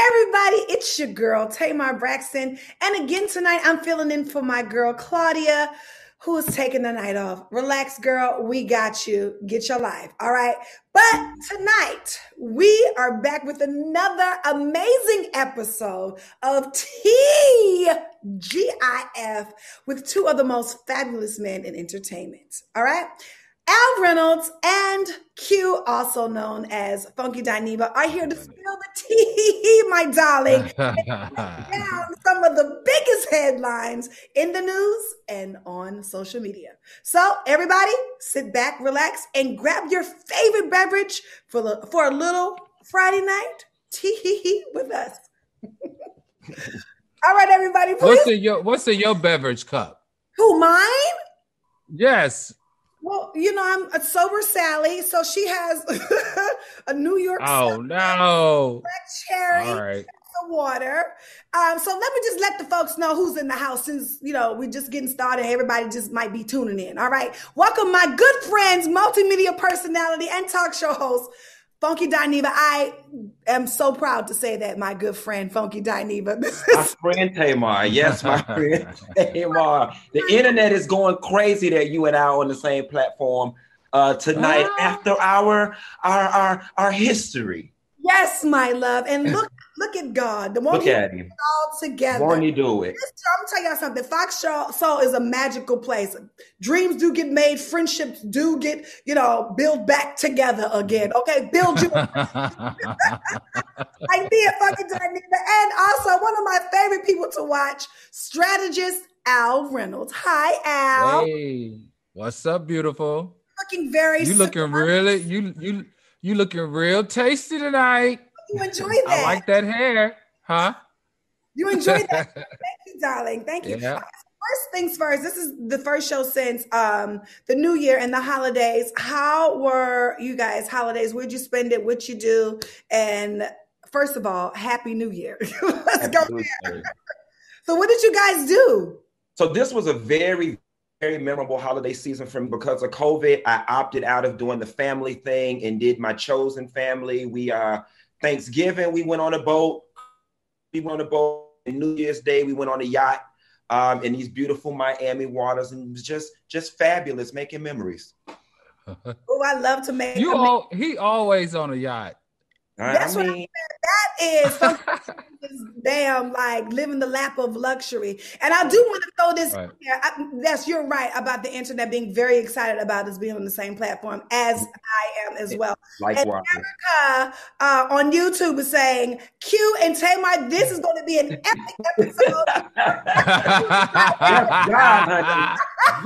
Everybody, it's your girl, Tamar Braxton. And again tonight, I'm filling in for my girl, Claudia, who is taking the night off. Relax, girl. We got you. Get your life. All right. But tonight, we are back with another amazing episode of TGIF with two of the most fabulous men in entertainment. All right. Al Reynolds and Q, also known as Funky Dineva, are here to spill the tea, my darling. down some of the biggest headlines in the news and on social media. So, everybody, sit back, relax, and grab your favorite beverage for, the, for a little Friday night tea with us. All right, everybody. Please. What's in your What's in your beverage cup? Who mine? Yes. Well, you know, I'm a sober Sally, so she has a New York. Oh no! Cherry. All right. The water. Um, so let me just let the folks know who's in the house since you know we're just getting started. Everybody just might be tuning in. All right. Welcome, my good friends, multimedia personality and talk show host, Funky Dineva. I am so proud to say that my good friend Funky Dineva. my friend Tamar. Yes, my friend Tamar. The internet is going crazy that you and I are on the same platform uh, tonight ah. after our our our our history. Yes, my love. And look Look at God. The one Look at him. all together. Won't he do it? I'm gonna tell y'all something. Fox Soul is a magical place. Dreams do get made, friendships do get, you know, build back together again. Okay, build you. I did fucking And also one of my favorite people to watch, strategist Al Reynolds. Hi, Al. Hey, what's up, beautiful? Looking very. You looking really you you you looking real tasty tonight you enjoy that. I like that hair, huh? You enjoyed that. Thank you, darling. Thank you. Yeah. First things first, this is the first show since um, the new year and the holidays. How were you guys' holidays? Where'd you spend it? What you do? And first of all, happy new year. Let's go there. so what did you guys do? So this was a very very memorable holiday season for me because of COVID. I opted out of doing the family thing and did my chosen family. We uh Thanksgiving, we went on a boat. We went on a boat. And New Year's Day, we went on a yacht um, in these beautiful Miami waters, and it was just just fabulous, making memories. oh, I love to make. You all, he always on a yacht. That's I mean, what I that is damn like living the lap of luxury. And I do want to throw this right. I, yes, you're right about the internet being very excited about us being on the same platform as I am as well. Likewise. And Erica uh, on YouTube is saying, Q and Tamar, this is going to be an epic episode.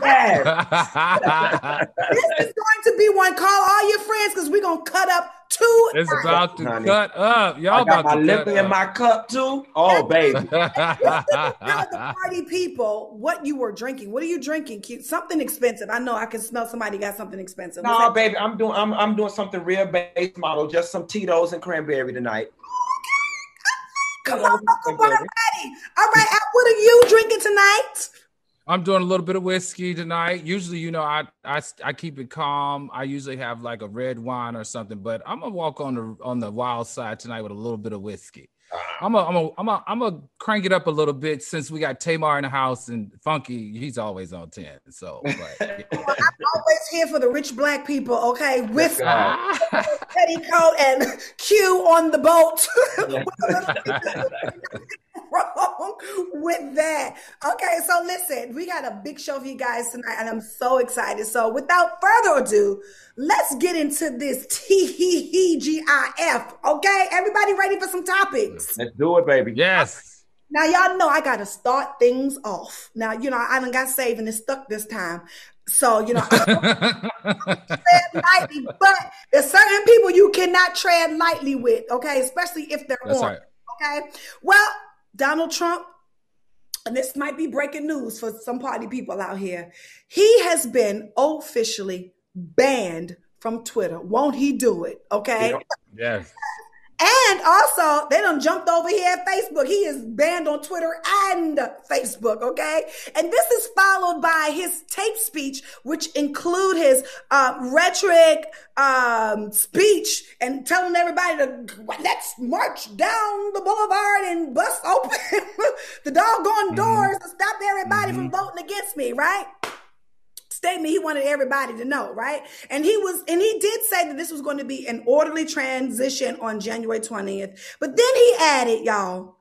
yes. this is going to be one. Call all your friends because we're going to cut up two. It's about to honey. cut up. Y'all I got about my liquor in my cup too. Oh, baby. the party people, what you were drinking? What are you drinking? Cute, something expensive. I know I can smell somebody got something expensive. no, baby, I'm doing. I'm, I'm doing something real base model. Just some Tito's and cranberry tonight. Come on, All right, what are you drinking tonight? I'm doing a little bit of whiskey tonight. Usually, you know, I I I keep it calm. I usually have like a red wine or something, but I'm gonna walk on the on the wild side tonight with a little bit of whiskey. Uh-huh. I'm a, I'm a, I'm a, I'm a crank it up a little bit since we got Tamar in the house and Funky. He's always on ten. So, but, yeah. well, I'm always here for the rich black people. Okay, with petticoat and Q on the boat. wrong with that? Okay, so listen, we got a big show for you guys tonight, and I'm so excited. So, without further ado, let's get into this TGIF. Okay, everybody ready for some topics? Let's do it, baby. Yes. Now, y'all know I got to start things off. Now, you know, I done got saved and it's stuck this time. So, you know, tread lightly, but there's certain people you cannot tread lightly with, okay? Especially if they're That's on. Right. Okay. Well, Donald Trump, and this might be breaking news for some party people out here. He has been officially banned from Twitter. Won't he do it? Okay. Yes. And also, they done jumped over here at Facebook. He is banned on Twitter and Facebook, okay? And this is followed by his tape speech, which include his uh, rhetoric um, speech and telling everybody to let's march down the boulevard and bust open the doggone mm-hmm. doors to stop everybody mm-hmm. from voting against me, right? Statement he wanted everybody to know, right? And he was, and he did say that this was going to be an orderly transition on January 20th. But then he added, y'all,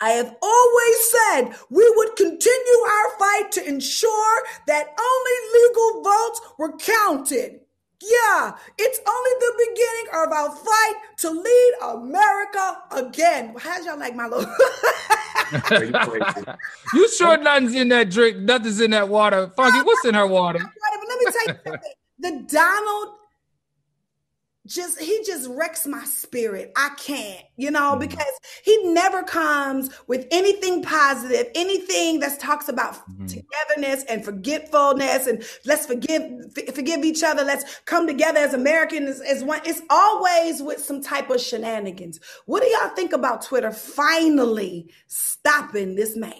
I have always said we would continue our fight to ensure that only legal votes were counted. Yeah, it's only the beginning of our fight to lead America again. How's y'all like my little? you sure nothing's in that drink? Nothing's in that water. Funky, what's in her water? Let me tell you something. The Donald just he just wrecks my spirit. I can't, you know, mm-hmm. because he never comes with anything positive, anything that talks about mm-hmm. togetherness and forgetfulness and let's forgive f- forgive each other. Let's come together as Americans as one. It's always with some type of shenanigans. What do y'all think about Twitter finally stopping this man?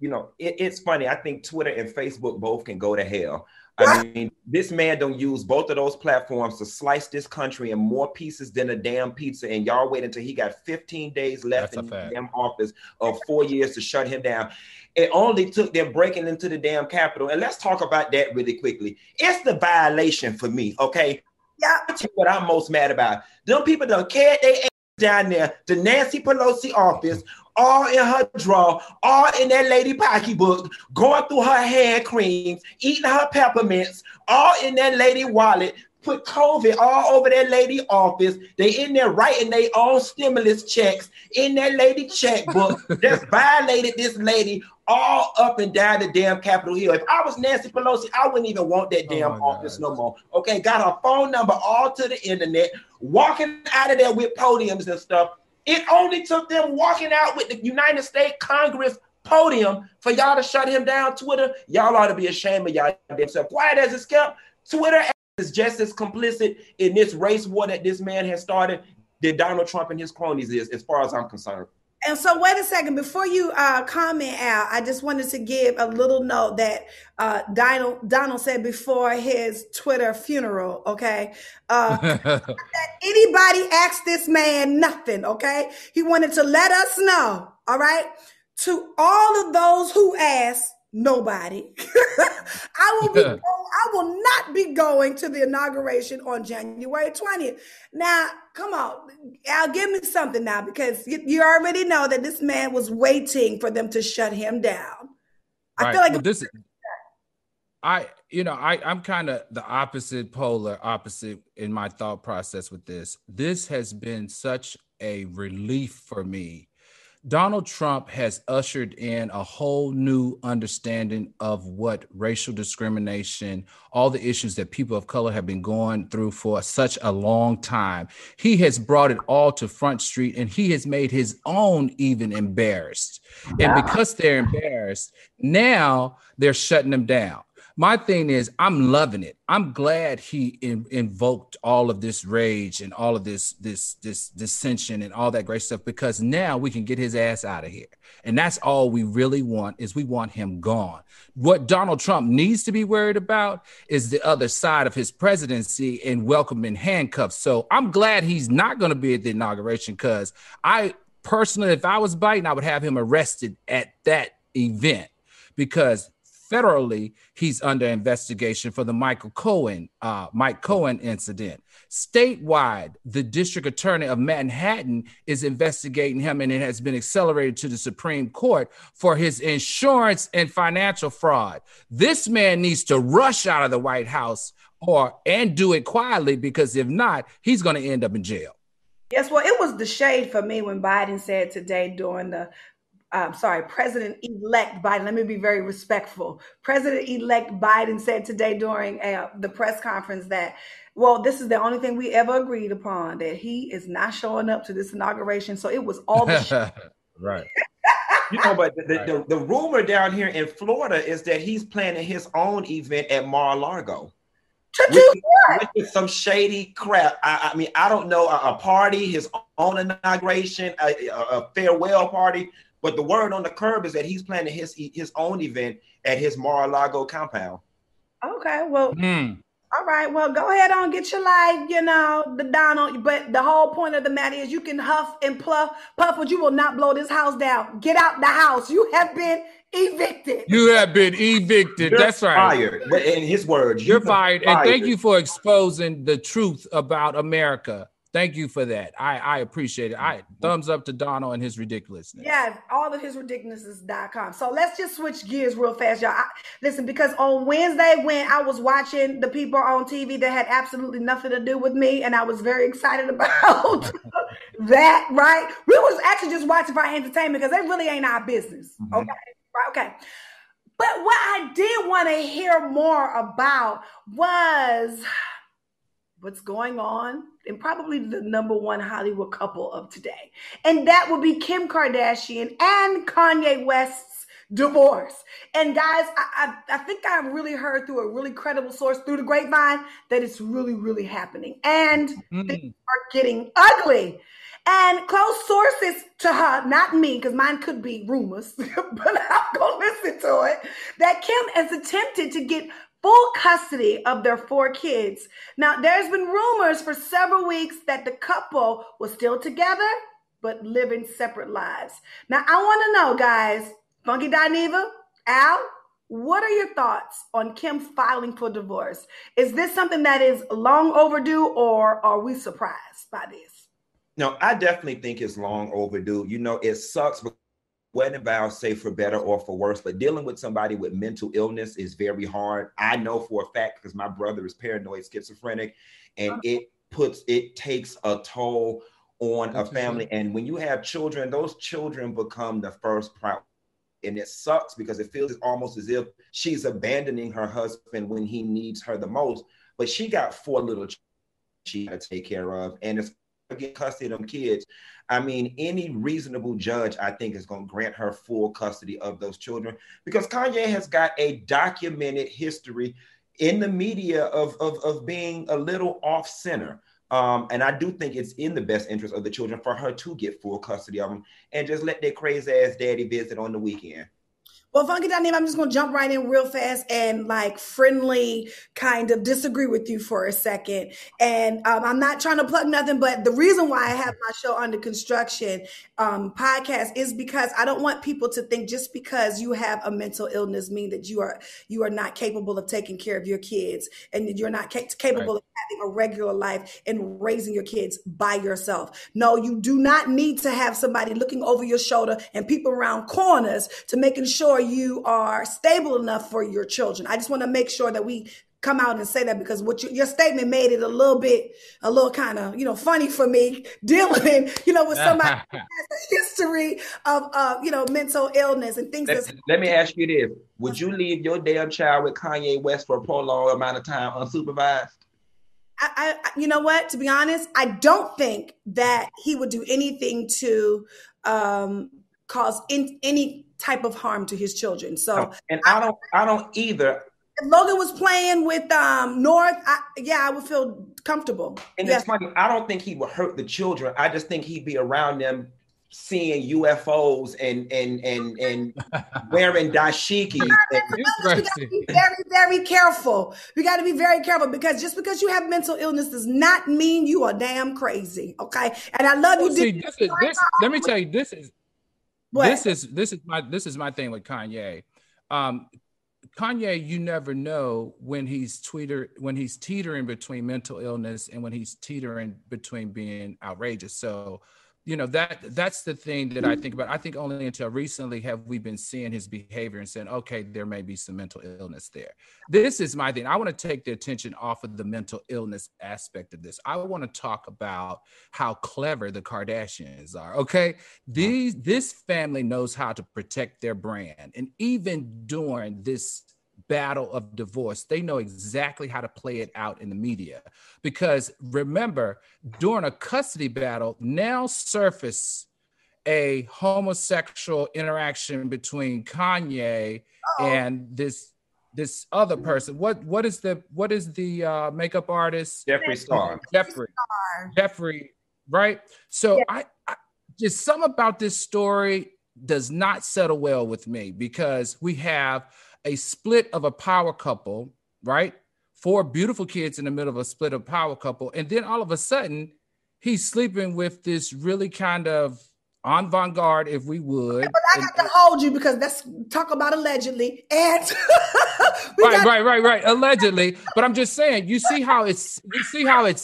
You know, it, it's funny. I think Twitter and Facebook both can go to hell I mean, this man don't use both of those platforms to slice this country in more pieces than a damn pizza. And y'all wait until he got 15 days left That's in the damn office of four years to shut him down. It only took them breaking into the damn Capitol. And let's talk about that really quickly. It's the violation for me, okay? Yeah. That's what I'm most mad about. Them people don't care they down there the Nancy Pelosi office all in her drawer, all in that lady pocketbook, going through her hand creams, eating her peppermints, all in that lady wallet, put COVID all over that lady office. They in there writing their own stimulus checks in that lady checkbook. Just violated this lady all up and down the damn Capitol Hill. If I was Nancy Pelosi, I wouldn't even want that oh damn oh office God. no more. Okay, got her phone number all to the internet, walking out of there with podiums and stuff. It only took them walking out with the United States Congress podium for y'all to shut him down. Twitter, y'all ought to be ashamed of y'all themselves. Quiet as it's kept, Twitter is just as complicit in this race war that this man has started that Donald Trump and his cronies is, as far as I'm concerned. And so, wait a second. Before you uh, comment out, I just wanted to give a little note that uh, Donald Donald said before his Twitter funeral. Okay, uh, that anybody asked this man nothing. Okay, he wanted to let us know. All right, to all of those who asked, nobody. I will be I will not be going to the inauguration on January 20th. Now, come on. Al, give me something now because you, you already know that this man was waiting for them to shut him down. I right. feel like well, this I you know, I I'm kind of the opposite polar opposite in my thought process with this. This has been such a relief for me Donald Trump has ushered in a whole new understanding of what racial discrimination, all the issues that people of color have been going through for such a long time. He has brought it all to Front Street and he has made his own even embarrassed. And because they're embarrassed, now they're shutting them down my thing is i'm loving it. I'm glad he in, invoked all of this rage and all of this this this dissension and all that great stuff because now we can get his ass out of here. And that's all we really want is we want him gone. What donald trump needs to be worried about is the other side of his presidency and welcoming handcuffs. So i'm glad he's not going to be at the inauguration because i personally if i was biden i would have him arrested at that event because federally, he's under investigation for the Michael Cohen, uh, Mike Cohen incident. Statewide, the district attorney of Manhattan is investigating him, and it has been accelerated to the Supreme Court for his insurance and financial fraud. This man needs to rush out of the White House or and do it quietly because if not, he's going to end up in jail. Yes, well, it was the shade for me when Biden said today during the um, sorry, President elect Biden, let me be very respectful. President elect Biden said today during uh, the press conference that, well, this is the only thing we ever agreed upon that he is not showing up to this inauguration. So it was all the right. You know, but the, the, the, the rumor down here in Florida is that he's planning his own event at Mar-a-Lago. To do what? Some shady crap. I, I, mean, I don't know a, a party, his own inauguration, a, a, farewell party. But the word on the curb is that he's planning his his own event at his Mar-a-Lago compound. Okay, well, mm. all right, well, go ahead on, get your life, you know, the Donald. But the whole point of the matter is, you can huff and puff, puff, but you will not blow this house down. Get out the house. You have been evicted. You have been evicted. You're That's right. Fired. In his words, you're, you're fired. fired. And thank you for exposing the truth about America. Thank you for that. I, I appreciate it. I thumbs up to Donald and his ridiculousness. Yeah, all of his ridiculousness.com. So let's just switch gears real fast, y'all. I, listen, because on Wednesday when I was watching the people on TV that had absolutely nothing to do with me, and I was very excited about that, right? We was actually just watching for entertainment because they really ain't our business. Mm-hmm. Okay. Right, okay. But what I did want to hear more about was what's going on and probably the number one Hollywood couple of today. And that would be Kim Kardashian and Kanye West's divorce. And guys, I, I, I, think I really heard through a really credible source through the grapevine that it's really, really happening. And mm. things are getting ugly. And close sources to her, not me, because mine could be rumors, but I'm going to listen to it, that Kim has attempted to get full custody of their four kids. Now, there's been rumors for several weeks that the couple was still together, but living separate lives. Now, I want to know, guys, Funky Dineva, Al, what are your thoughts on Kim filing for divorce? Is this something that is long overdue, or are we surprised by this? No, I definitely think it's long overdue. You know, it sucks wedding vows say for better or for worse, but dealing with somebody with mental illness is very hard. I know for a fact because my brother is paranoid schizophrenic, and uh-huh. it puts it takes a toll on a family. And when you have children, those children become the first priority. And it sucks because it feels almost as if she's abandoning her husband when he needs her the most. But she got four little she got to take care of, and it's get custody of them kids. I mean, any reasonable judge, I think, is going to grant her full custody of those children because Kanye has got a documented history in the media of, of, of being a little off center. Um, and I do think it's in the best interest of the children for her to get full custody of them and just let their crazy ass daddy visit on the weekend. Well, Funky Dineva, I'm just going to jump right in real fast and like friendly kind of disagree with you for a second. And um, I'm not trying to plug nothing, but the reason why I have my show under construction um, podcast is because I don't want people to think just because you have a mental illness mean that you are you are not capable of taking care of your kids and you're not ca- capable right. of having a regular life and raising your kids by yourself. No, you do not need to have somebody looking over your shoulder and people around corners to making sure sure you are stable enough for your children. I just want to make sure that we come out and say that because what you, your statement made it a little bit, a little kind of, you know, funny for me dealing, you know, with somebody has a history of, uh, you know, mental illness and things. Let, let me ask you this: Would you leave your damn child with Kanye West for a prolonged amount of time unsupervised? I, I, you know what? To be honest, I don't think that he would do anything to um, cause in, any type of harm to his children. So, and I, I don't, I don't either. If Logan was playing with um North, I, yeah, I would feel comfortable. And yes. it's funny. I don't think he would hurt the children. I just think he'd be around them seeing UFOs and and and and wearing dashiki. we got to be very very careful. We got to be very careful because just because you have mental illness does not mean you are damn crazy. Okay, and I love you. See, this is, this, let me tell you, this is This is this is my this is my thing with Kanye. Um, Kanye, you never know when he's tweeter when he's teetering between mental illness and when he's teetering between being outrageous. So you know that that's the thing that I think about. I think only until recently have we been seeing his behavior and saying, okay, there may be some mental illness there. This is my thing. I want to take the attention off of the mental illness aspect of this. I want to talk about how clever the Kardashians are. Okay, these this family knows how to protect their brand, and even during this battle of divorce. They know exactly how to play it out in the media. Because remember, during a custody battle, now surface a homosexual interaction between Kanye oh. and this this other person. What what is the what is the uh, makeup artist? Jeffree Star. Jeffree. Jeffree. Right. So yeah. I, I just some about this story does not settle well with me because we have a split of a power couple, right? Four beautiful kids in the middle of a split of power couple. And then all of a sudden, he's sleeping with this really kind of avant garde, if we would. but I got to hold you because let's talk about allegedly. And right, got- right, right, right. Allegedly. But I'm just saying, you see how it's you see how it's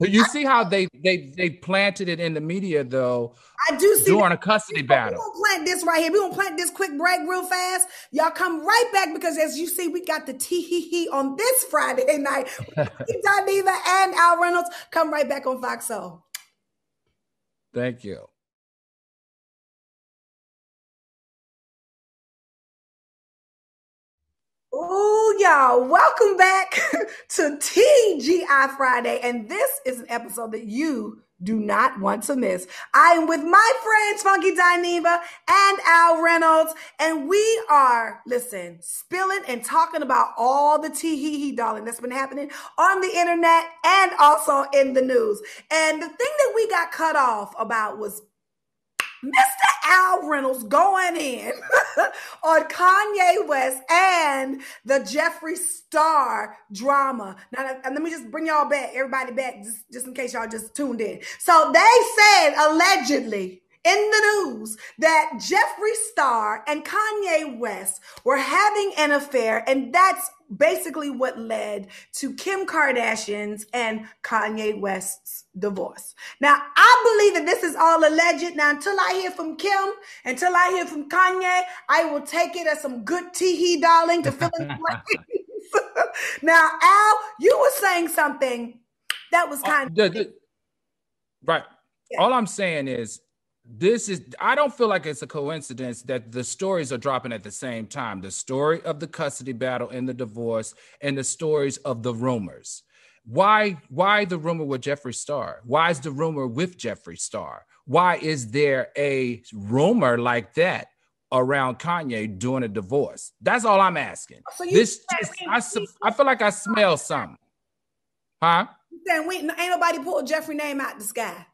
you see how they they they planted it in the media though. I do see during that. a custody battle. We're gonna plant this right here. We're gonna plant this quick break real fast. Y'all come right back because as you see, we got the tee hee hee on this Friday night. Dineva and Al Reynolds come right back on Fox. Thank you. Oh, y'all, welcome back to TGI Friday. And this is an episode that you do not want to miss. I am with my friends, Funky Dineva and Al Reynolds, and we are, listen, spilling and talking about all the tea hee hee, darling, that's been happening on the internet and also in the news. And the thing that we got cut off about was Mr. Al Reynolds going in on Kanye West and the Jeffree Star drama. Now, let me just bring y'all back, everybody back, just, just in case y'all just tuned in. So they said allegedly in the news that Jeffree Star and Kanye West were having an affair, and that's basically what led to Kim Kardashian's and Kanye West's divorce. Now, I believe that this is all alleged. Now, until I hear from Kim, until I hear from Kanye, I will take it as some good tee he darling, to fill in the now, Al, you were saying something that was kind uh, of. The, the, right. Yeah. All I'm saying is this is i don't feel like it's a coincidence that the stories are dropping at the same time. The story of the custody battle and the divorce and the stories of the rumors. Why why the rumor with jeffree star? Why is the rumor with jeffree star? Why is there a rumor like that around kanye doing a divorce? That's all i'm asking. So this just, I, I feel like i smell something. Huh? Saying we, ain't nobody pulled jeffree name out the sky.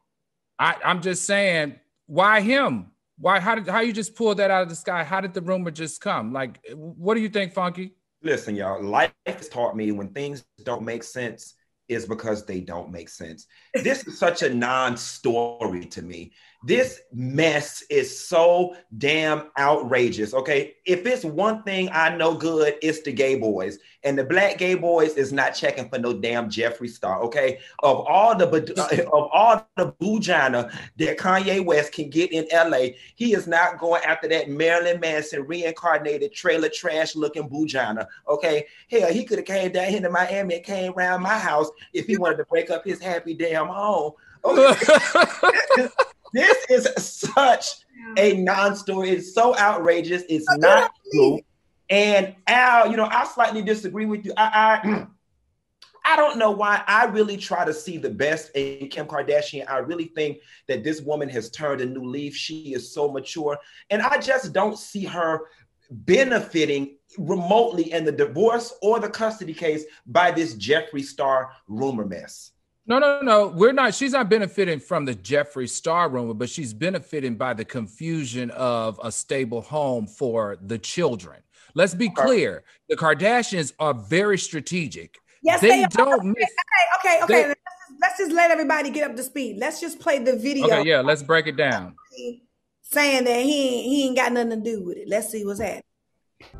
I, i'm just saying why him? Why? How did how you just pull that out of the sky? How did the rumor just come? Like, what do you think, Funky? Listen, y'all. Life has taught me when things don't make sense is because they don't make sense. This is such a non-story to me. This mess is so damn outrageous. Okay. If it's one thing I know good, it's the gay boys. And the black gay boys is not checking for no damn Jeffree Star. Okay. Of all the uh, of all the bujana that Kanye West can get in LA, he is not going after that Marilyn Manson reincarnated trailer trash looking bujana. Okay. Hell, he could have came down here to Miami and came around my house if he wanted to break up his happy damn home. Okay. this is such a non-story. It's so outrageous. It's not true. And Al, you know, I slightly disagree with you. I, I I don't know why I really try to see the best in Kim Kardashian. I really think that this woman has turned a new leaf. She is so mature. And I just don't see her benefiting remotely in the divorce or the custody case by this Jeffree Star rumor mess. No, no, no. We're not. She's not benefiting from the Jeffree Star rumor, but she's benefiting by the confusion of a stable home for the children. Let's be clear: the Kardashians are very strategic. Yes, they, they don't. Miss, okay, okay, okay. They, let's, just, let's just let everybody get up to speed. Let's just play the video. Okay, yeah. Let's break it down. Saying that he he ain't got nothing to do with it. Let's see what's happening.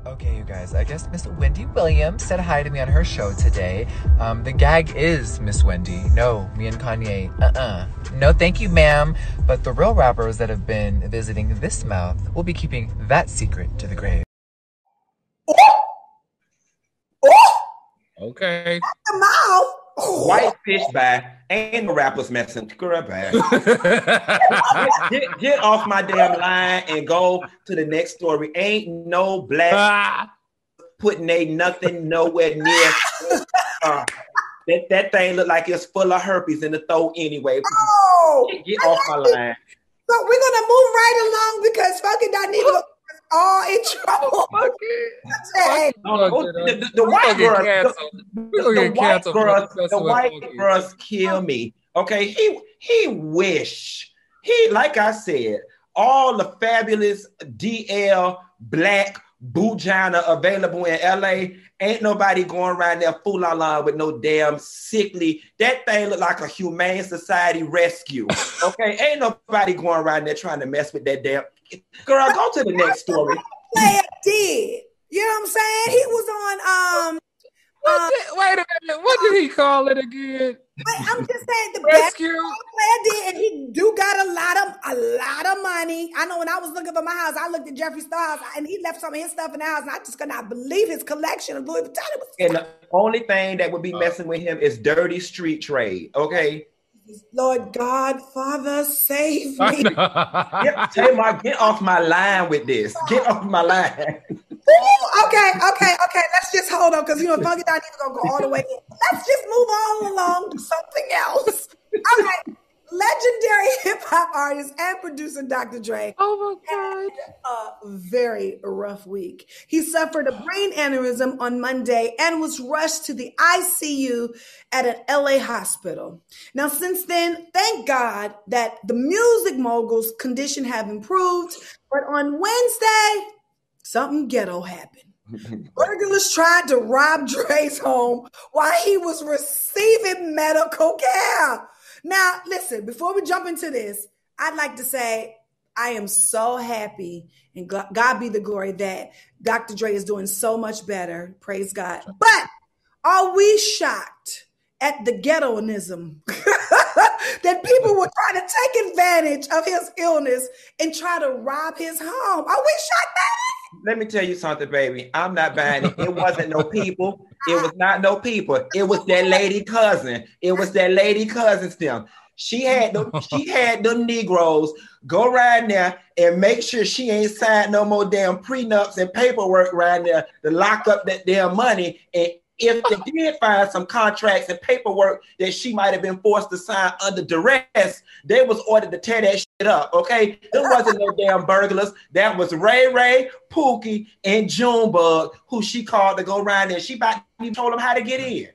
Okay, you guys, I guess Miss Wendy Williams said hi to me on her show today. Um, the gag is Miss Wendy. No, me and Kanye. Uh uh No, thank you, ma'am. But the real rappers that have been visiting this mouth will be keeping that secret to the grave. Okay. The mouth. White fish by ain't no rappers messing. Get, get, off my damn line and go to the next story. Ain't no black Ah, putting a nothing nowhere near. Uh, that, that thing look like it's full of herpes in the throat anyway. Oh, Get, get off my line. so we're gonna move right along because fucking Donita is all in trouble. Hey, Oh, the, the, the We white gonna girls, the, the white girls, the white girls kill me. Okay, he he wish he like I said, all the fabulous DL black Bujana available in LA. Ain't nobody going around there fool la la with no damn sickly. That thing look like a humane society rescue. Okay, ain't nobody going around there trying to mess with that damn girl. Go to the next story. player did. You know what I'm saying? He was on um What did- wait a minute. What did he call it again? but I'm just saying the best Rescue. player did, and he do got a lot of a lot of money. I know when I was looking for my house, I looked at Jeffree Star and he left some of his stuff in the house, and I just could not believe his collection of Louis Vuitton. And the only thing that would be messing with him is dirty street trade. Okay. Lord God, Father, save me. know. Get, Tamar, get off my line with this. Get off my line. Ooh, okay, okay, okay. Let's just hold on because you know Funky not even gonna go all the way in. Let's just move all along to something else. Okay. Legendary hip hop artist and producer Dr. Dre oh my God. a very rough week. He suffered a brain aneurysm on Monday and was rushed to the ICU at an LA hospital. Now, since then, thank God that the music mogul's condition have improved, but on Wednesday, something ghetto happened. Burglars tried to rob Dre's home while he was receiving medical care. Now, listen, before we jump into this, I'd like to say I am so happy and God be the glory that Dr. Dre is doing so much better. Praise God. But are we shocked at the ghettoism that people were trying to take advantage of his illness and try to rob his home? Are we shocked at Let me tell you something, baby. I'm not buying it. It wasn't no people. It was not no people. It was that lady cousin. It was that lady cousin still. She had them, she had them Negroes go right there and make sure she ain't signed no more damn prenups and paperwork right there to lock up that damn money. And if they did find some contracts and paperwork that she might have been forced to sign under duress, they was ordered to tear that shit up. Okay, there wasn't no damn burglars. That was Ray Ray, Pookie, and Junebug, who she called to go around there. She about even told them how to get in.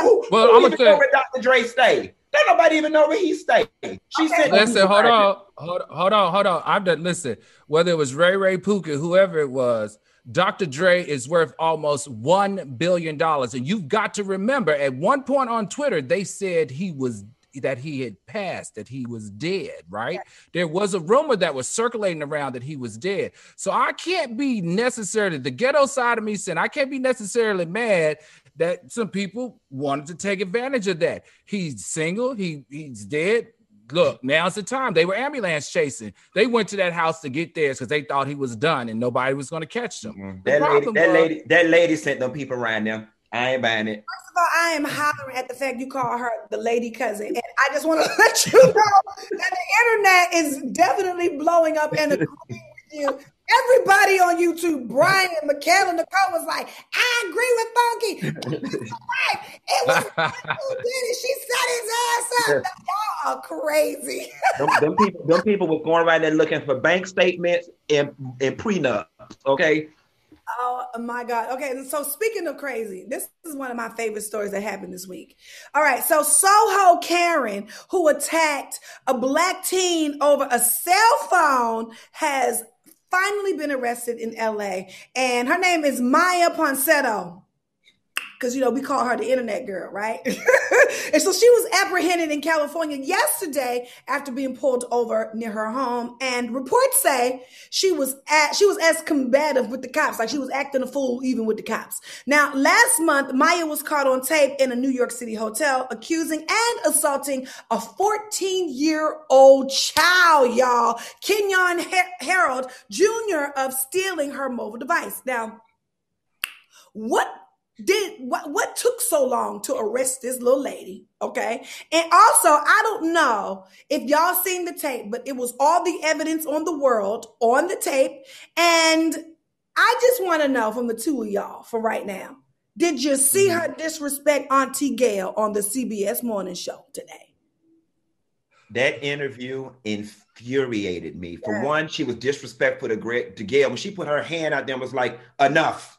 Who, Well, who I'ma even say- where Dr. Dre stay? Don't nobody even know where he stayed. She said, Listen, hold on, hold on, hold on, hold on. I'm done. Listen, whether it was Ray Ray Puka, whoever it was, Dr. Dre is worth almost one billion dollars, and you've got to remember. At one point on Twitter, they said he was that he had passed, that he was dead. Right? There was a rumor that was circulating around that he was dead. So I can't be necessarily the ghetto side of me saying I can't be necessarily mad that some people wanted to take advantage of that. He's single. He he's dead. Look, now's the time. They were ambulance chasing. They went to that house to get theirs because they thought he was done and nobody was going to catch them. Mm-hmm. The That lady, problem that was- lady, that lady sent them people around there. I ain't buying it. First of all, I am hollering at the fact you call her the lady cousin. And I just want to let you know that the internet is definitely blowing up and agreeing with you. Everybody on YouTube, Brian, Michaela, Nicole was like, I agree with Funky. right. It was who did it. She set his ass up. Y'all are crazy. them, them people, them people were going around there looking for bank statements and, and prenups. Okay, Oh my God. Okay. So speaking of crazy, this is one of my favorite stories that happened this week. All right. So Soho Karen, who attacked a black teen over a cell phone, has finally been arrested in LA. And her name is Maya Ponsetto. Because you know we call her the internet girl, right? and so she was apprehended in California yesterday after being pulled over near her home. And reports say she was at she was as combative with the cops, like she was acting a fool even with the cops. Now, last month, Maya was caught on tape in a New York City hotel accusing and assaulting a 14 year old child, y'all, Kenyon Harrold Jr. of stealing her mobile device. Now, what did what what took so long to arrest this little lady okay? And also i don't know if y'all seen the tape but it was all the evidence on the world on the tape. And i just want to know from the two of y'all for right now did you see mm-hmm. her disrespect auntie gayle on the cbs morning show today? That interview infuriated me. For yeah. one she was disrespectful to, to gayle. When she put her hand out there and was like enough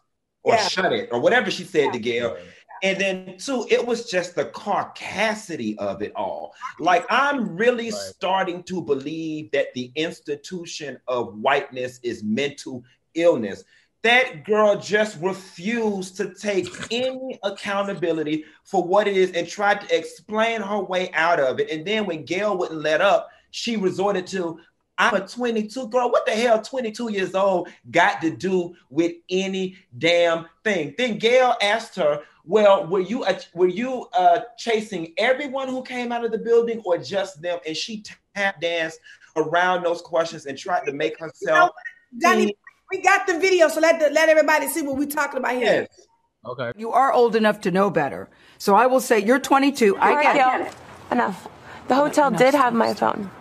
or yeah. shut it or whatever she said yeah. to Gayle. And then two, it was just the carcassity of it all. Like I'm really right. starting to believe that the institution of whiteness is mental illness. That girl just refused to take any accountability for what it is and tried to explain her way out of it. And then when Gayle wouldn't let up, she resorted to, I'm a 22 girl. What the hell 22 years old got to do with any damn thing? Then Gayle asked her, "Well, were you uh, were you uh, chasing everyone who came out of the building or just them?" And she tap danced around those questions and tried to make herself. You know, we got the video, so let the, let everybody see what we're talking about here. Yes. Okay. You are old enough to know better. So I will say you're 22. I get it. Enough. The hotel Enough. did have my phone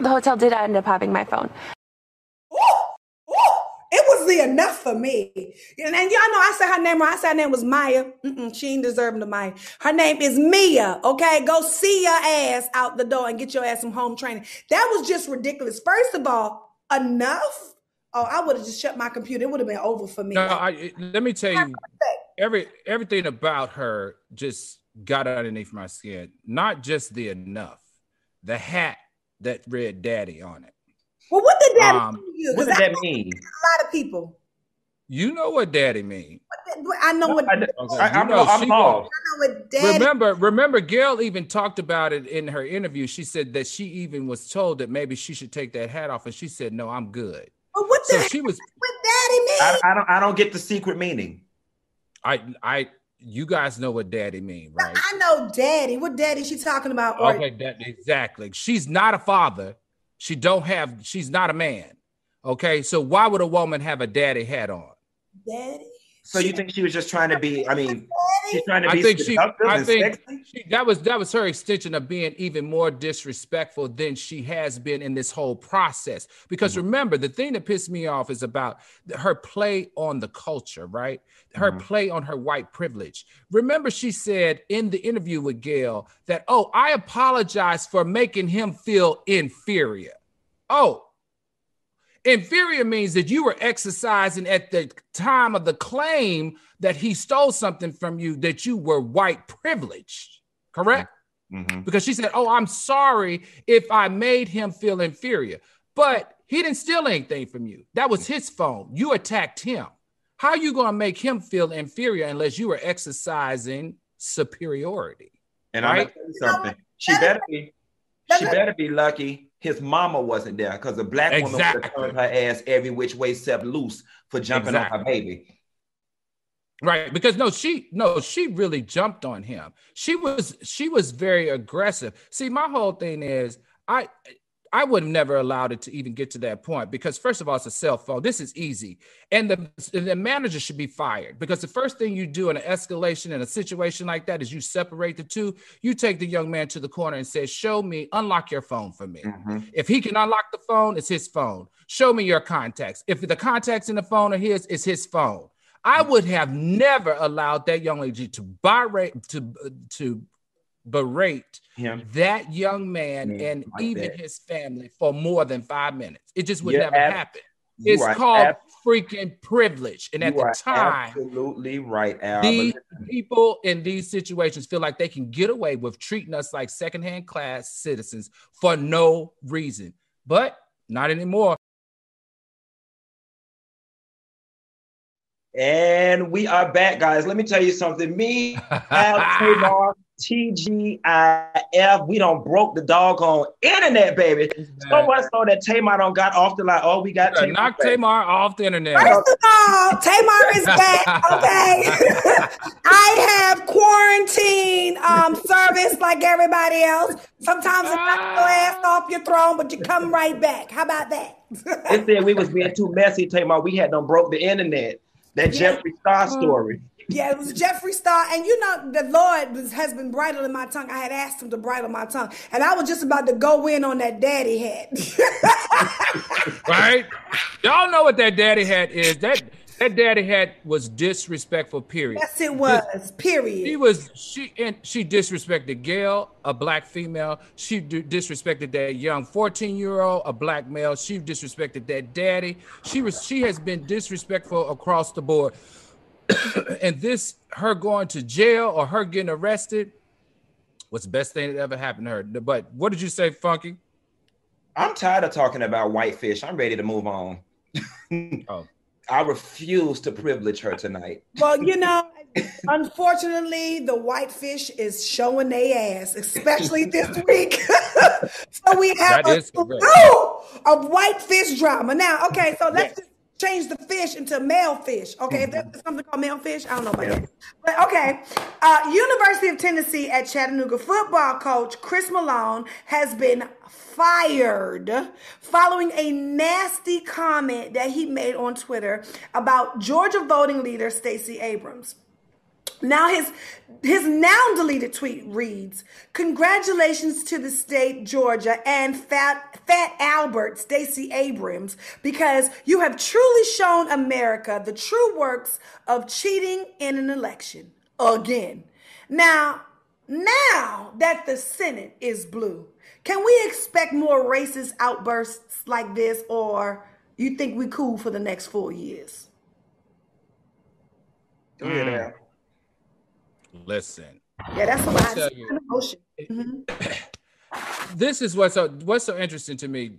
the hotel did end up having my phone. It was the enough for me. And, and y'all know I said her name right. I said her name was Maya. Mm-mm, she ain't deserving the Maya. Her name is Mia. Okay, go see your ass out the door and get your ass some home training. That was just ridiculous. First of all, enough. Oh, I would have just shut my computer. It would have been over for me. No, I, let me tell you, every everything about her just got underneath my skin. Not just the enough, the hat that read daddy on it. Well, what did daddy um, What does that mean? A lot of people. You know what daddy mean. I know what. I, okay. I, I, know, I'm I what daddy. Remember, remember, Gayle even talked about it in her interview. She said that she even was told that maybe she should take that hat off, and she said, "No, I'm good." But what the so she was. What daddy mean? I, I don't. I don't get the secret meaning. I I you guys know what daddy mean, right? I know daddy. What daddy she talking about? Okay, that, exactly. She's not a father. She don't have. She's not a man. Okay, so why would a woman have a daddy hat on? Daddy. So you think she was just trying to be? I mean, she's trying to be. I think she. I think she, that was that was her extension of being even more disrespectful than she has been in this whole process. Because mm-hmm. remember, the thing that pissed me off is about her play on the culture, right? Her mm-hmm. play on her white privilege. Remember, she said in the interview with Gayle that, "Oh, I apologize for making him feel inferior." Oh, Inferior means that you were exercising at the time of the claim that he stole something from you, that you were white privileged, correct? Mm-hmm. Because she said, Oh, I'm sorry if I made him feel inferior. But he didn't steal anything from you. That was his phone. You attacked him. How are you going to make him feel inferior unless you were exercising superiority? And right? I'm going to do something. She better be. She better be lucky his mama wasn't there because a black exactly. woman turned her ass every which way except loose for jumping exactly. on her baby. Right, because no, she no, she really jumped on him. She was she was very aggressive. See, my whole thing is I I would have never allowed it to even get to that point because first of all, it's a cell phone. This is easy, and the the manager should be fired because the first thing you do in an escalation in a situation like that is you separate the two. You take the young man to the corner and say, "Show me, unlock your phone for me. Mm-hmm. If he can unlock the phone, it's his phone. Show me your contacts. If the contacts in the phone are his, it's his phone." I would have never allowed that young lady to buy to to berate him. that young man and like even that. his family for more than five minutes. It just would You're never ab- happen. It's called ab- freaking privilege. And at the time, absolutely right, Al. These people in these situations feel like they can get away with treating us like secondhand class citizens for no reason, but not anymore. And we are back, guys. Let me tell you something. Me, Al Tamar, TGIF, we don't broke the dog doggone internet, baby. So much so that Tamar don't got off the line. Oh, we got Tamar knock back. Tamar off the internet. First of all, Tamar is back. Okay. I have quarantine um, service like everybody else. Sometimes I knock your ass off your throne, but you come right back. How about that? they said we was being too messy, Tamar. We had them broke the internet. That yeah. Jeffree Star mm-hmm. story. Yeah, it was Jeffree Star, and you know the Lord has been bridling my tongue. I had asked him to bridle my tongue, and I was just about to go in on that daddy hat. right? Y'all know what that daddy hat is. That that daddy had was disrespectful. Period. Yes, it was. Period. She was she and she disrespected Gayle, a black female. She d- disrespected that young fourteen year old, a black male. She disrespected that daddy. She was she has been disrespectful across the board. and this her going to jail or her getting arrested was the best thing that ever happened to her. But what did you say, Funky? I'm tired of talking about whitefish. I'm ready to move on. oh. I refuse to privilege her tonight. Well, you know, unfortunately, the whitefish is showing their ass, especially this week. so we have that a slew of whitefish drama. Now, okay, so let's just change the fish into male fish. Okay, mm-hmm. if there's something called male fish, I don't know about yeah. that. But okay, uh, University of Tennessee at Chattanooga football coach Chris Malone has been fired following a nasty comment that he made on Twitter about Georgia voting leader Stacey Abrams. Now his his now deleted tweet reads, "Congratulations to the state Georgia and Fat Fat Albert Stacey Abrams because you have truly shown America the true works of cheating in an election again." Now, now that the Senate is blue, can we expect more racist outbursts like this or you think we cool for the next 4 years? Go ahead, mm. Listen. Yeah, that's a lot of emotion. Mm-hmm. This is what's so what's so interesting to me.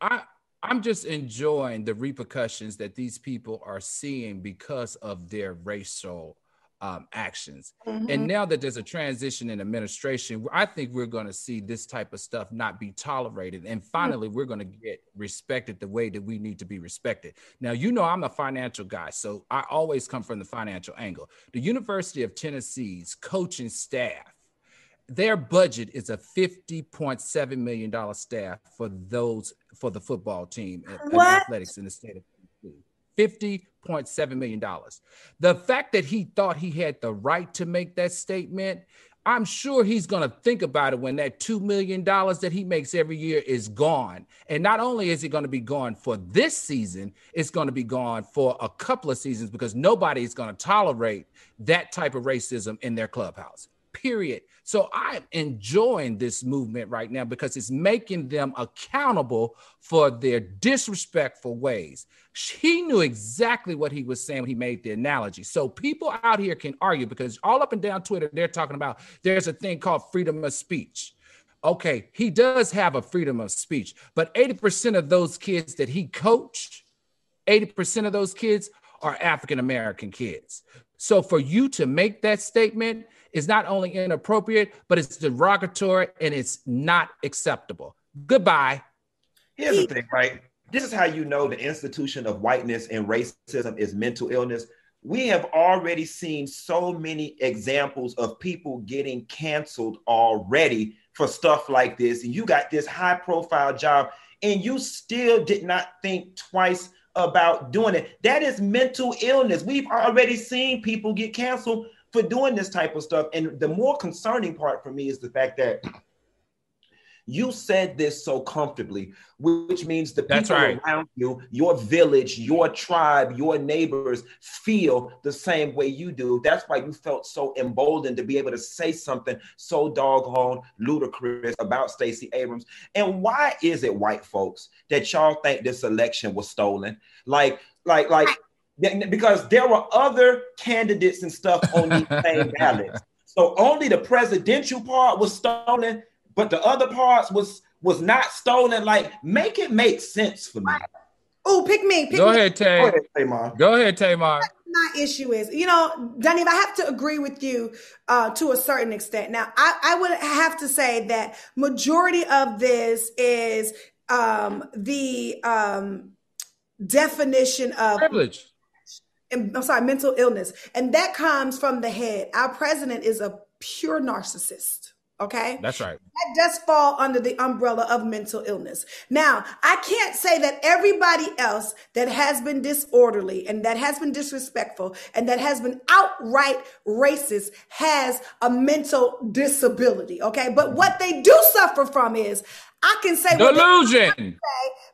I I'm just enjoying the repercussions that these people are seeing because of their racial um, actions. Mm-hmm. And now that there's a transition in administration, I think we're going to see this type of stuff not be tolerated. And finally, mm-hmm. we're going to get respected the way that we need to be respected. Now, you know, I'm a financial guy, so I always come from the financial angle. The University of Tennessee's coaching staff, their budget is a $50.7 million staff for those for the football team and athletics in the state of. $50.7 million. The fact that he thought he had the right to make that statement, I'm sure he's going to think about it when that $2 million that he makes every year is gone. And not only is it going to be gone for this season, it's going to be gone for a couple of seasons because nobody is going to tolerate that type of racism in their clubhouse period. So I'm enjoying this movement right now because it's making them accountable for their disrespectful ways. He knew exactly what he was saying when he made the analogy. So people out here can argue because all up and down Twitter, they're talking about there's a thing called freedom of speech. Okay, he does have a freedom of speech, but 80% of those kids that he coached, 80% of those kids are African American kids. So for you to make that statement, is not only inappropriate, but it's derogatory and it's not acceptable. Goodbye. Here's the thing, right? This is how you know the institution of whiteness and racism is mental illness. We have already seen so many examples of people getting canceled already for stuff like this. And you got this high profile job and you still did not think twice about doing it. That is mental illness. We've already seen people get canceled for doing this type of stuff. And the more concerning part for me is the fact that you said this so comfortably, which means the people right. around you, your village, your tribe, your neighbors feel the same way you do. That's why you felt so emboldened to be able to say something so doggone ludicrous about Stacey Abrams. And why is it, white folks, that y'all think this election was stolen? Like, like, like because there were other candidates and stuff on these same ballots. So only the presidential part was stolen, but the other parts was was not stolen. Like, make it make sense for me. Oh, pick me. Pick Go me. ahead, Tay. Go ahead, Tamar. Go ahead, Tamar. my issue is, you know, Dunny, I have to agree with you uh, to a certain extent. Now, I, I would have to say that majority of this is um, the um, definition of privilege. I'm sorry, mental illness, and that comes from the head. Our president is a pure narcissist. Okay. That's right. That does fall under the umbrella of mental illness. Now, I can't say that everybody else that has been disorderly and that has been disrespectful and that has been outright racist has a mental disability. Okay. But what they do suffer from is I can say delusion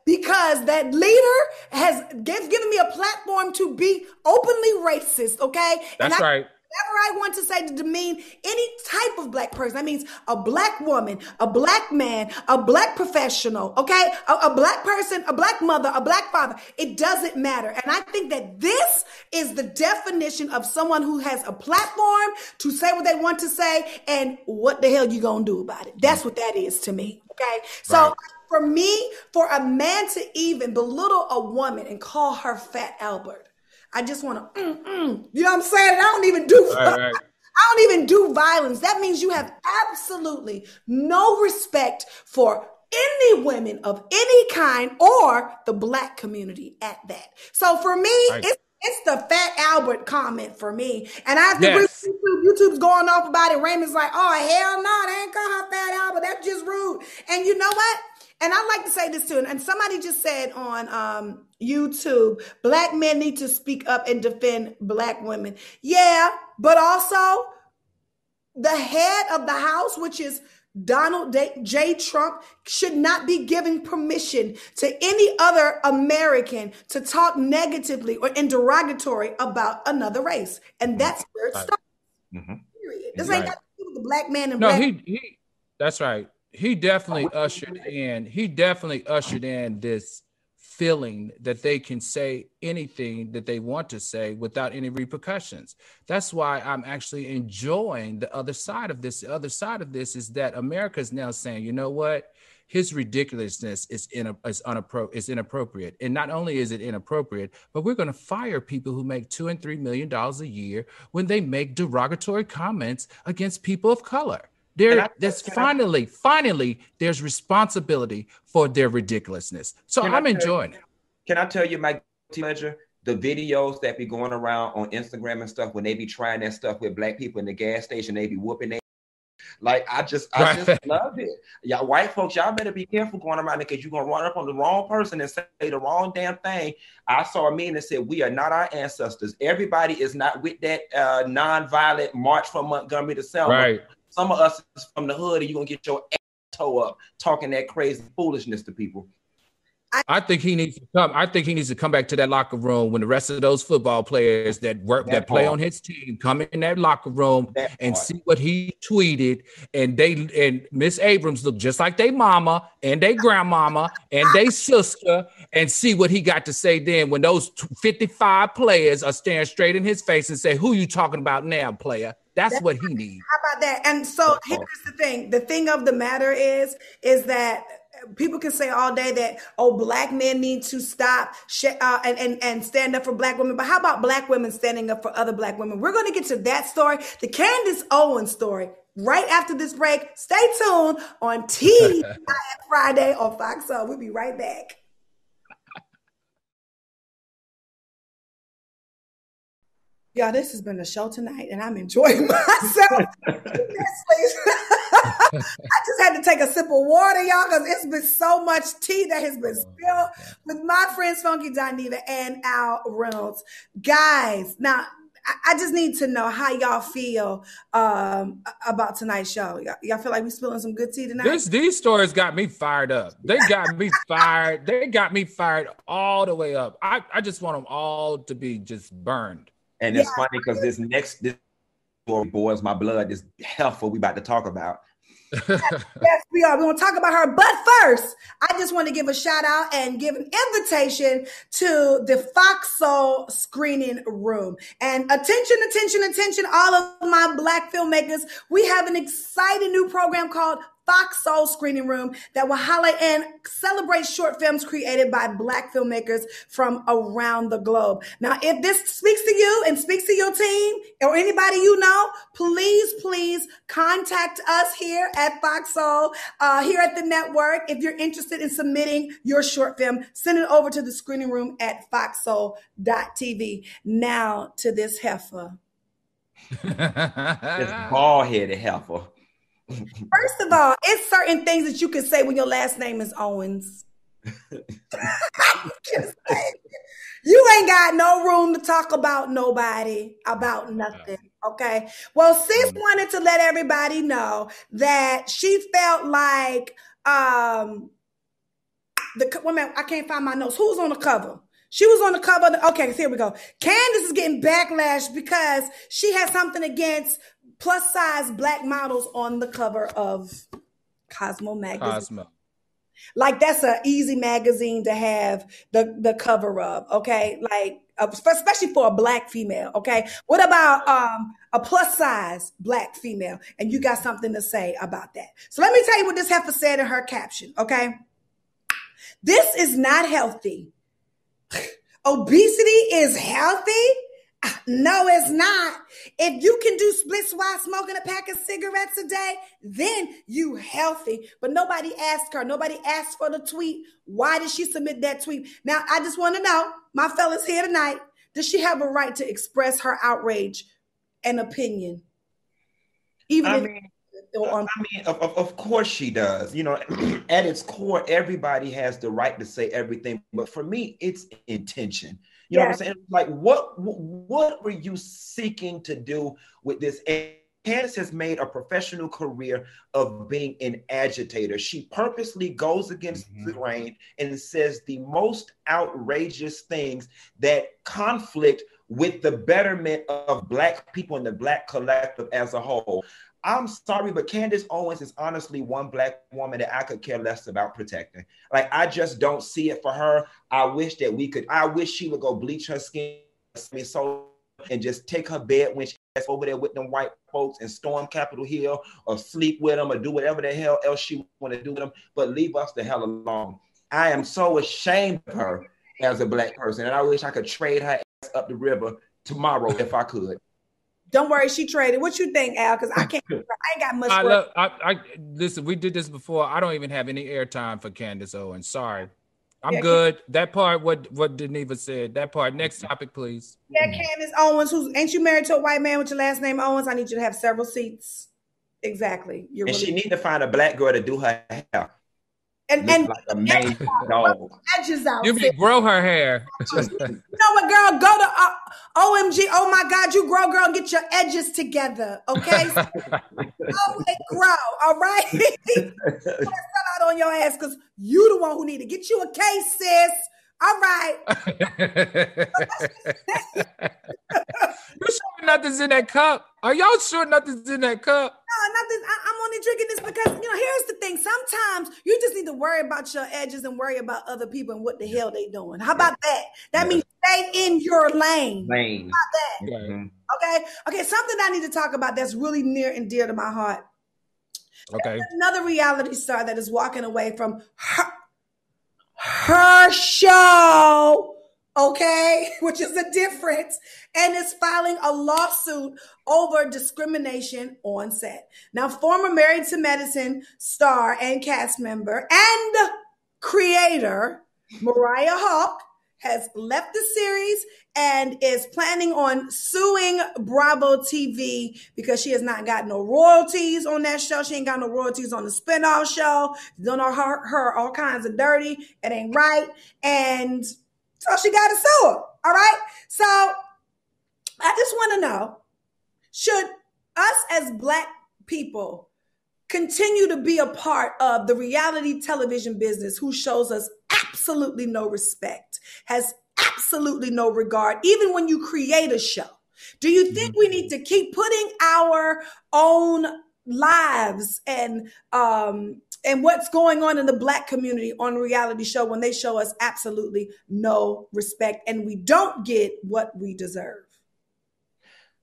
because that leader has given me a platform to be openly racist. Okay. That's right whatever I want to say to demean any type of black person. That means a black woman, a black man, a black professional, okay? A, a, black person, a black mother, a black father. It doesn't matter. And I think that this is the definition of someone who has a platform to say what they want to say and what the hell you gonna do about it. That's what that is to me. Okay. So right. for me, for a man to even belittle a woman and call her fat Albert, I just want to, mm, mm. you know what I'm saying? I don't even do. Right, right. I don't even do violence. That means you have absolutely no respect for any women of any kind or the black community at that. So for me, it's it's the Fat Albert comment for me. And I have to yes. YouTube. YouTube's going off about it. Raymond's like, oh, hell no, they ain't call her Fat Albert. That's just rude. And you know what? And I like to say this too. And somebody just said on um, YouTube, black men need to speak up and defend black women. Yeah, but also the head of the house, which is Donald J. Trump should not be giving permission to any other American to talk negatively or in derogatory about another race. And that's where it starts. Mm-hmm. Period. This ain't got to do with the black man and no, black. he, he, that's right. He definitely ushered in, he definitely ushered in this feeling that they can say anything that they want to say without any repercussions. That's why I'm actually enjoying the other side of this. The other side of this is that America is now saying, you know what? His ridiculousness is, in, is, unappro- is inappropriate. And not only is it inappropriate, but we're going to fire people who make two and three million dollars a year when they make derogatory comments against people of color. There, there's finally, finally, there's responsibility for their ridiculousness. So I'm enjoying you, it. Can I tell you my pleasure? The videos that be going around on Instagram and stuff when they be trying that stuff with black people in the gas station, they be whooping their like I just I just love it. Y'all white folks, y'all better be careful going around because you're gonna run up on the wrong person and say the wrong damn thing. I saw a meme that said we are not our ancestors. Everybody is not with that uh non-violent march from Montgomery to Selma. Right. Some of us is from the hood, and you're gonna get your ass toe up talking that crazy foolishness to people. I, think he needs to come. I think he needs to come back to that locker room when the rest of those football players that work that, that play on his team come in that locker room that and part. see what he tweeted. And they and Miss Abrams look just like they mama and they grandmama and they sister, and see what he got to say then when those 55 players are staring straight in his face and say, Who you talking about now, player? That's, That's what he needs. How about that? And so here's the thing. The thing of the matter is, is that people can say all day that oh black men need to stop sh- uh, and, and and stand up for black women. But how about black women standing up for other black women? We're going to get to that story the candace owens story right after this break. Stay tuned on t friday on fox we'll be right back Y'all, this has been a show tonight, and I'm enjoying myself. I just had to take a sip of water, y'all, because it's been so much tea that has been spilled with my friends Funky Dineva and Al Reynolds. Guys, now I just need to know how y'all feel um, about tonight's show. Y'all, y'all, feel like we spilling some good tea tonight? This, these stories got me fired up. They got me fired. They got me fired all the way up. I, I just want them all to be just burned. And it's yeah. funny because this next this boils my blood. This heifer we about to talk about. yes, we are. We want to talk about her. But first, I just want to give a shout out and give an invitation to the Fox Soul screening room. And attention, attention, attention, all of my black filmmakers. We have an exciting new program called Fox Soul Screening Room that will highlight and celebrate short films created by Black filmmakers from around the globe. Now, if this speaks to you and speaks to your team or anybody you know, please, please contact us here at Fox Soul, uh, here at the network. If you're interested in submitting your short film, send it over to the screening room at foxsoul.tv. Now to this heifer. this bald headed heifer. First of all, it's certain things that you can say when your last name is Owens. you ain't got no room to talk about nobody, about nothing. Okay. Well, sis mm. wanted to let everybody know that she felt like um the woman, I can't find my notes. Who's on the cover? She was on the cover. Of the, okay, here we go. Candace is getting backlash because she has something against plus size black models on the cover of Cosmo magazine. Cosmo. Like that's an easy magazine to have the the cover of. Okay, like uh, especially for a black female. Okay, what about um a plus size black female? And you got something to say about that. So let me tell you what this heifer said in her caption. Okay, this is not healthy. Obesity is healthy? No, it's not. If you can do splits while smoking a pack of cigarettes a day, then you healthy. But nobody asked her. Nobody asked for the tweet. Why did she submit that tweet? Now, I just want to know, my fellas here tonight, does she have a right to express her outrage and opinion? Even I if mean, I mean, of, of course she does. You know, at its core, everybody has the right to say everything. But for me, it's intention. You know what I'm saying? Like, what what were you seeking to do with this? And Candace has made a professional career of being an agitator. She purposely goes against mm-hmm. the grain and says the most outrageous things that conflict with the betterment of Black people and the Black collective as a whole. I'm sorry, but Candace Owens is honestly one black woman that I could care less about protecting. Like I just don't see it for her. I wish that we could. I wish she would go bleach her skin, so and just take her bed when she's over there with them white folks and storm Capitol Hill or sleep with them or do whatever the hell else she want to do with them, but leave us the hell alone. I am so ashamed of her as a black person, and I wish I could trade her ass up the river tomorrow if I could. Don't worry, she traded. What you think, Al? Because I can't. I ain't got much. I, love, I, I listen. We did this before. I don't even have any airtime for Candace Owens. Sorry, I'm yeah, good. Candace. That part, what what Dineva said. That part. Next topic, please. Yeah, Candace Owens. Who's ain't you married to a white man with your last name Owens? I need you to have several seats. Exactly. You're and really she need to find a black girl to do her hair and and like a main dog. Edges out. You mean grow her hair? you know what, girl? Go to uh, OMG. Oh my God, you grow, girl. Get your edges together, okay? oh, they grow. All right. out on your ass because you the one who need to get you a case, sis. All right. you sure nothing's in that cup? Are y'all sure nothing's in that cup? No, nothing. I, am only drinking this because you know. Here's the thing. Sometimes you just need to worry about your edges and worry about other people and what the hell they doing. How about that? That yeah. means stay in your lane. Lane. How about that? Mm-hmm. Okay. Okay. Something I need to talk about that's really near and dear to my heart. Okay. another reality star that is walking away from her her show, okay, which is a difference, and is filing a lawsuit over discrimination on set. Now, former Married to Medicine star and cast member and creator Mariah Huq has left the series and is planning on suing Bravo TV because she has not got no royalties on that show. She ain't got no royalties on the spinoff show. Don't her, her all kinds of dirty. It ain't right. And so she got to sue her. All right. So I just want to know should us as Black people continue to be a part of the reality television business who shows us absolutely no respect, has absolutely no regard, even when you create a show. Do you think we need to keep putting our own lives and um and what's going on in the black community on reality show when they show us absolutely no respect and we don't get what we deserve?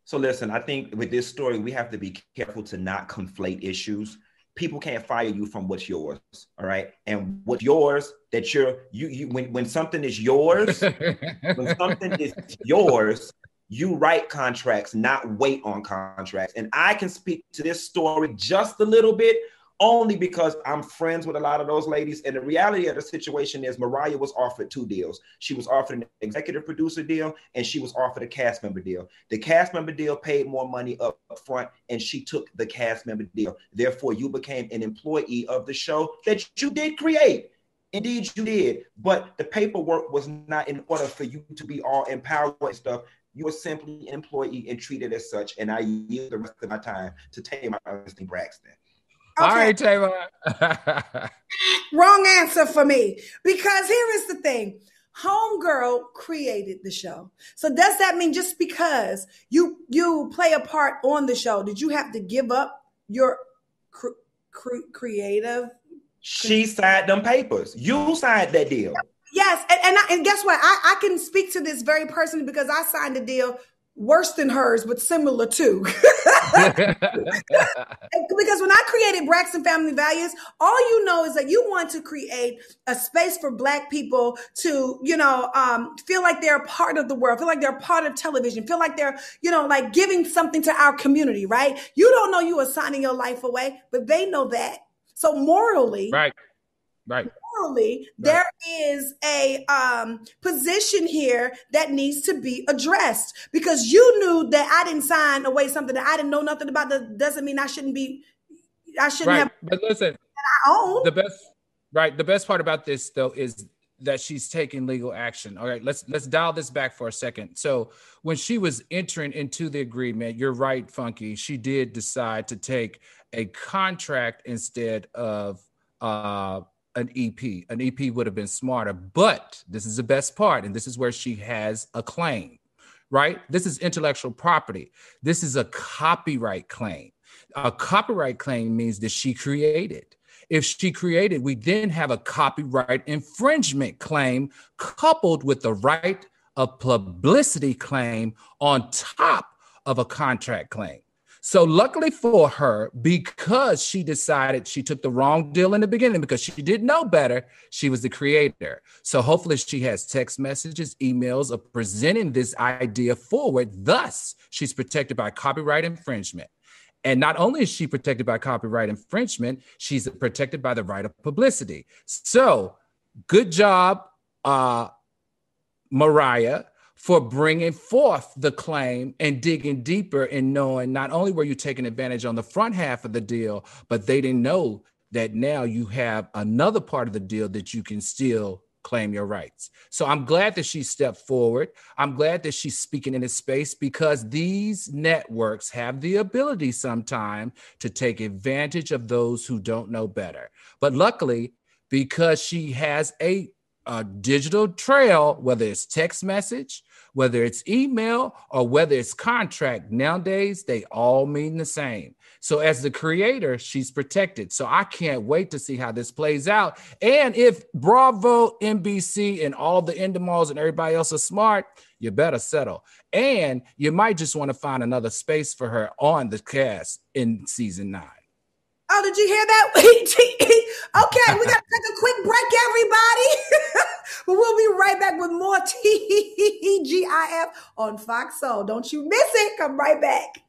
So listen, I think with this story, we have to be careful to not conflate issues people can't fire you from what's yours. All right. And what's yours that you're you you when when something is yours, when something is yours, you write contracts, not wait on contracts. And I can speak to this story just a little bit only because I'm friends with a lot of those ladies. And the reality of the situation is Mariah was offered two deals. She was offered an executive producer deal and she was offered a cast member deal. The cast member deal paid more money up front and she took the cast member deal. Therefore, you became an employee of the show that you did create. Indeed, you did. But the paperwork was not in order for you to be all empowered and stuff. You were simply an employee and treated as such. And I yield the rest of my time to Tamar Ernestine Braxton. Okay. All right, Tamar. Wrong answer for me. Because here is the thing. Homegirl created the show. So does that mean just because you you play a part on the show, did you have to give up your cr- cr- creative? She signed them papers. You signed that deal. Yes, and and, I, and guess what? I, I can speak to this very personally because I signed a deal worse than hers, but similar too. because when I created Braxton Family Values, all you know is that you want to create a space for Black people to, you know, um, feel like they're a part of the world, feel like they're part of television, feel like they're, you know, like giving something to our community, right? You don't know you are signing your life away, but they know that. So morally, right, right morally, there is a um, position here that needs to be addressed because you knew that I didn't sign away something that I didn't know nothing about. That doesn't mean I shouldn't be. I shouldn't right. have. But listen, I own. the best right. The best part about this though is that she's taking legal action. All right, let's let's dial this back for a second. So when she was entering into the agreement, you're right, Funky. She did decide to take a contract instead of uh an EP. An EP would have been smarter, but this is the best part, and this is where she has a claim, right? This is intellectual property. This is a copyright claim. A copyright claim means that she created. If she created, we then have a copyright infringement claim coupled with the right of publicity claim on top of a contract claim. So luckily for her, because she decided she took the wrong deal in the beginning because she didn't know better, she was the creator. So hopefully she has text messages, emails of presenting this idea forward. Thus, she's protected by copyright infringement. And not only is she protected by copyright infringement, she's protected by the right of publicity. So good job, uh, Mariah for bringing forth the claim and digging deeper and knowing not only were you taking advantage on the front half of the deal, but they didn't know that now you have another part of the deal that you can still claim your rights. So I'm glad that she stepped forward. I'm glad that she's speaking in this space because these networks have the ability sometime to take advantage of those who don't know better. But luckily, because she has a a digital trail, whether it's text message, whether it's email, or whether it's contract, nowadays they all mean the same. So, as the creator, she's protected. So, I can't wait to see how this plays out. And if Bravo, NBC, and all the Endemol's and everybody else are smart, you better settle. And you might just want to find another space for her on the cast in season nine. Oh, did you hear that? okay, we got to take a quick break, everybody. but we'll be right back with more TGIF on Fox Soul. Don't you miss it. Come right back.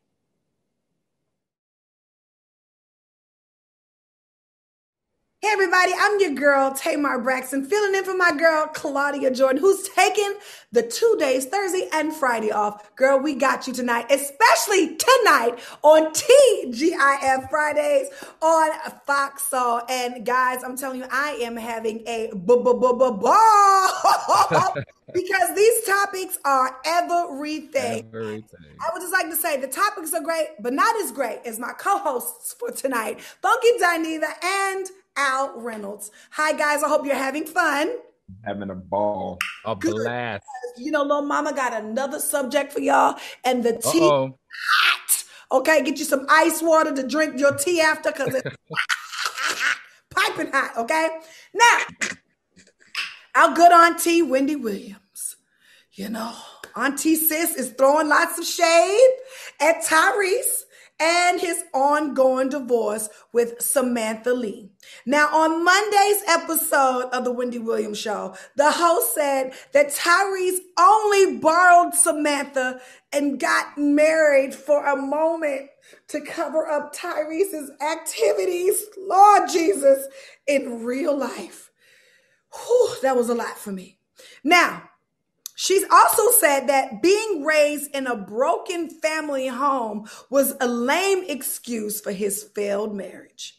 Hey everybody, I'm your girl Tamar Braxton, filling in for my girl Claudia Jordan, who's taking the two days, Thursday and Friday off. Girl, we got you tonight, especially tonight on TGIF Fridays on Fox Soul. And guys, I'm telling you, I am having a ball because these topics are everything. everything. I would just like to say the topics are great, but not as great as my co-hosts for tonight, Funky Dineva and Al Reynolds. Hi, guys. I hope you're having fun. Having a ball. A Good. blast. You know, little mama got another subject for y'all, and the tea Uh-oh. hot. Okay, get you some ice water to drink your tea after because it's piping hot. Okay, now our good auntie Wendy Williams. You know, Auntie Sis is throwing lots of shade at Tyrese and his ongoing divorce with Samantha Lee. Now, on Monday's episode of The Wendy Williams Show, the host said that Tyrese only borrowed Samantha and got married for a moment to cover up Tyrese's activities, Lord Jesus, in real life. Whew, that was a lot for me. Now, She's also said that being raised in a broken family home was a lame excuse for his failed marriage.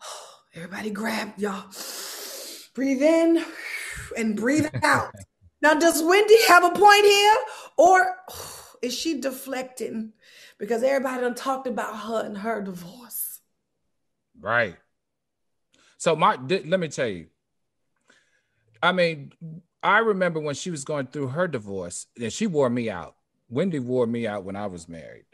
Everybody grab y'all. Breathe in and breathe out. Now, does Wendy have a point here? Or is she deflecting because everybody done talked about her and her divorce? Right. So my let me tell you. I mean, I remember when she was going through her divorce, and she wore me out. Wendy wore me out when I was married.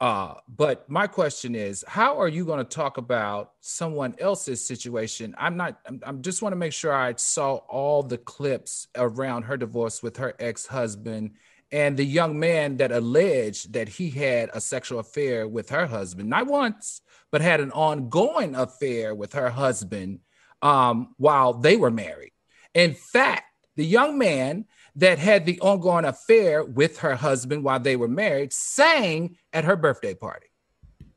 Uh, but my question is, how are you going to talk about someone else's situation? I'm not. I'm, I'm just want to make sure I saw all the clips around her divorce with her ex-husband and the young man that alleged that he had a sexual affair with her husband, not once, but had an ongoing affair with her husband um, while they were married. In fact the young man that had the ongoing affair with her husband while they were married sang at her birthday party.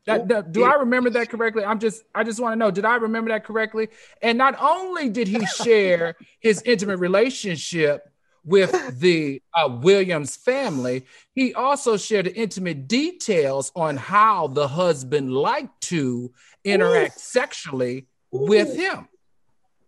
That, that, do I remember that correctly? I'm just I just want to know, did I remember that correctly? And not only did he share his intimate relationship with the uh, Williams family, he also shared intimate details on how the husband liked to interact Ooh. sexually Ooh. with him.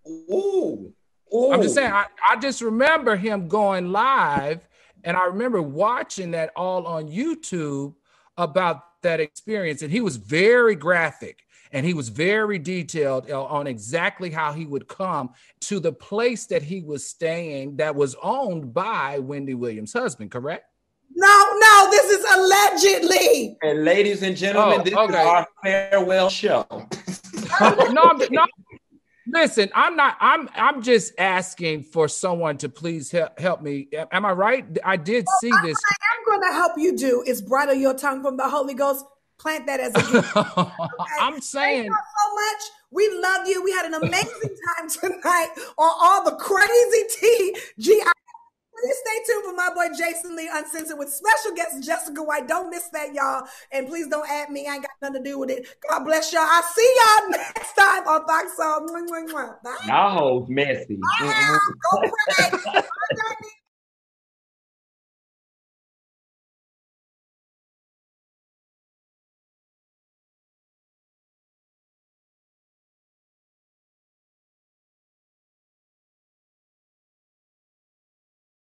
Ooh. Ooh. I'm just oh. saying, I, I just remember him going live, and I remember watching that all on YouTube about that experience. And he was very graphic and he was very detailed on exactly how he would come to the place that he was staying that was owned by Wendy Williams' husband, correct? No, no, this is allegedly. And ladies and gentlemen, oh, this okay. is our farewell show. no, no, Listen, I'm not. I'm. I'm just asking for someone to please help, help me. Am I right? I did well, see I, this. I'm going to help you do is bridle your tongue from the Holy Ghost. Plant that as a gift. Okay? I'm saying so much. We love you. We had an amazing time tonight on all the crazy tea. G. Please stay tuned for my boy Jason Lee Uncensored with special guest Jessica White. Don't miss that, y'all. And please don't add me. I ain't got nothing to do with it. God bless y'all. I'll see y'all next time on Fox Soul. Y'all hoes messy. Go.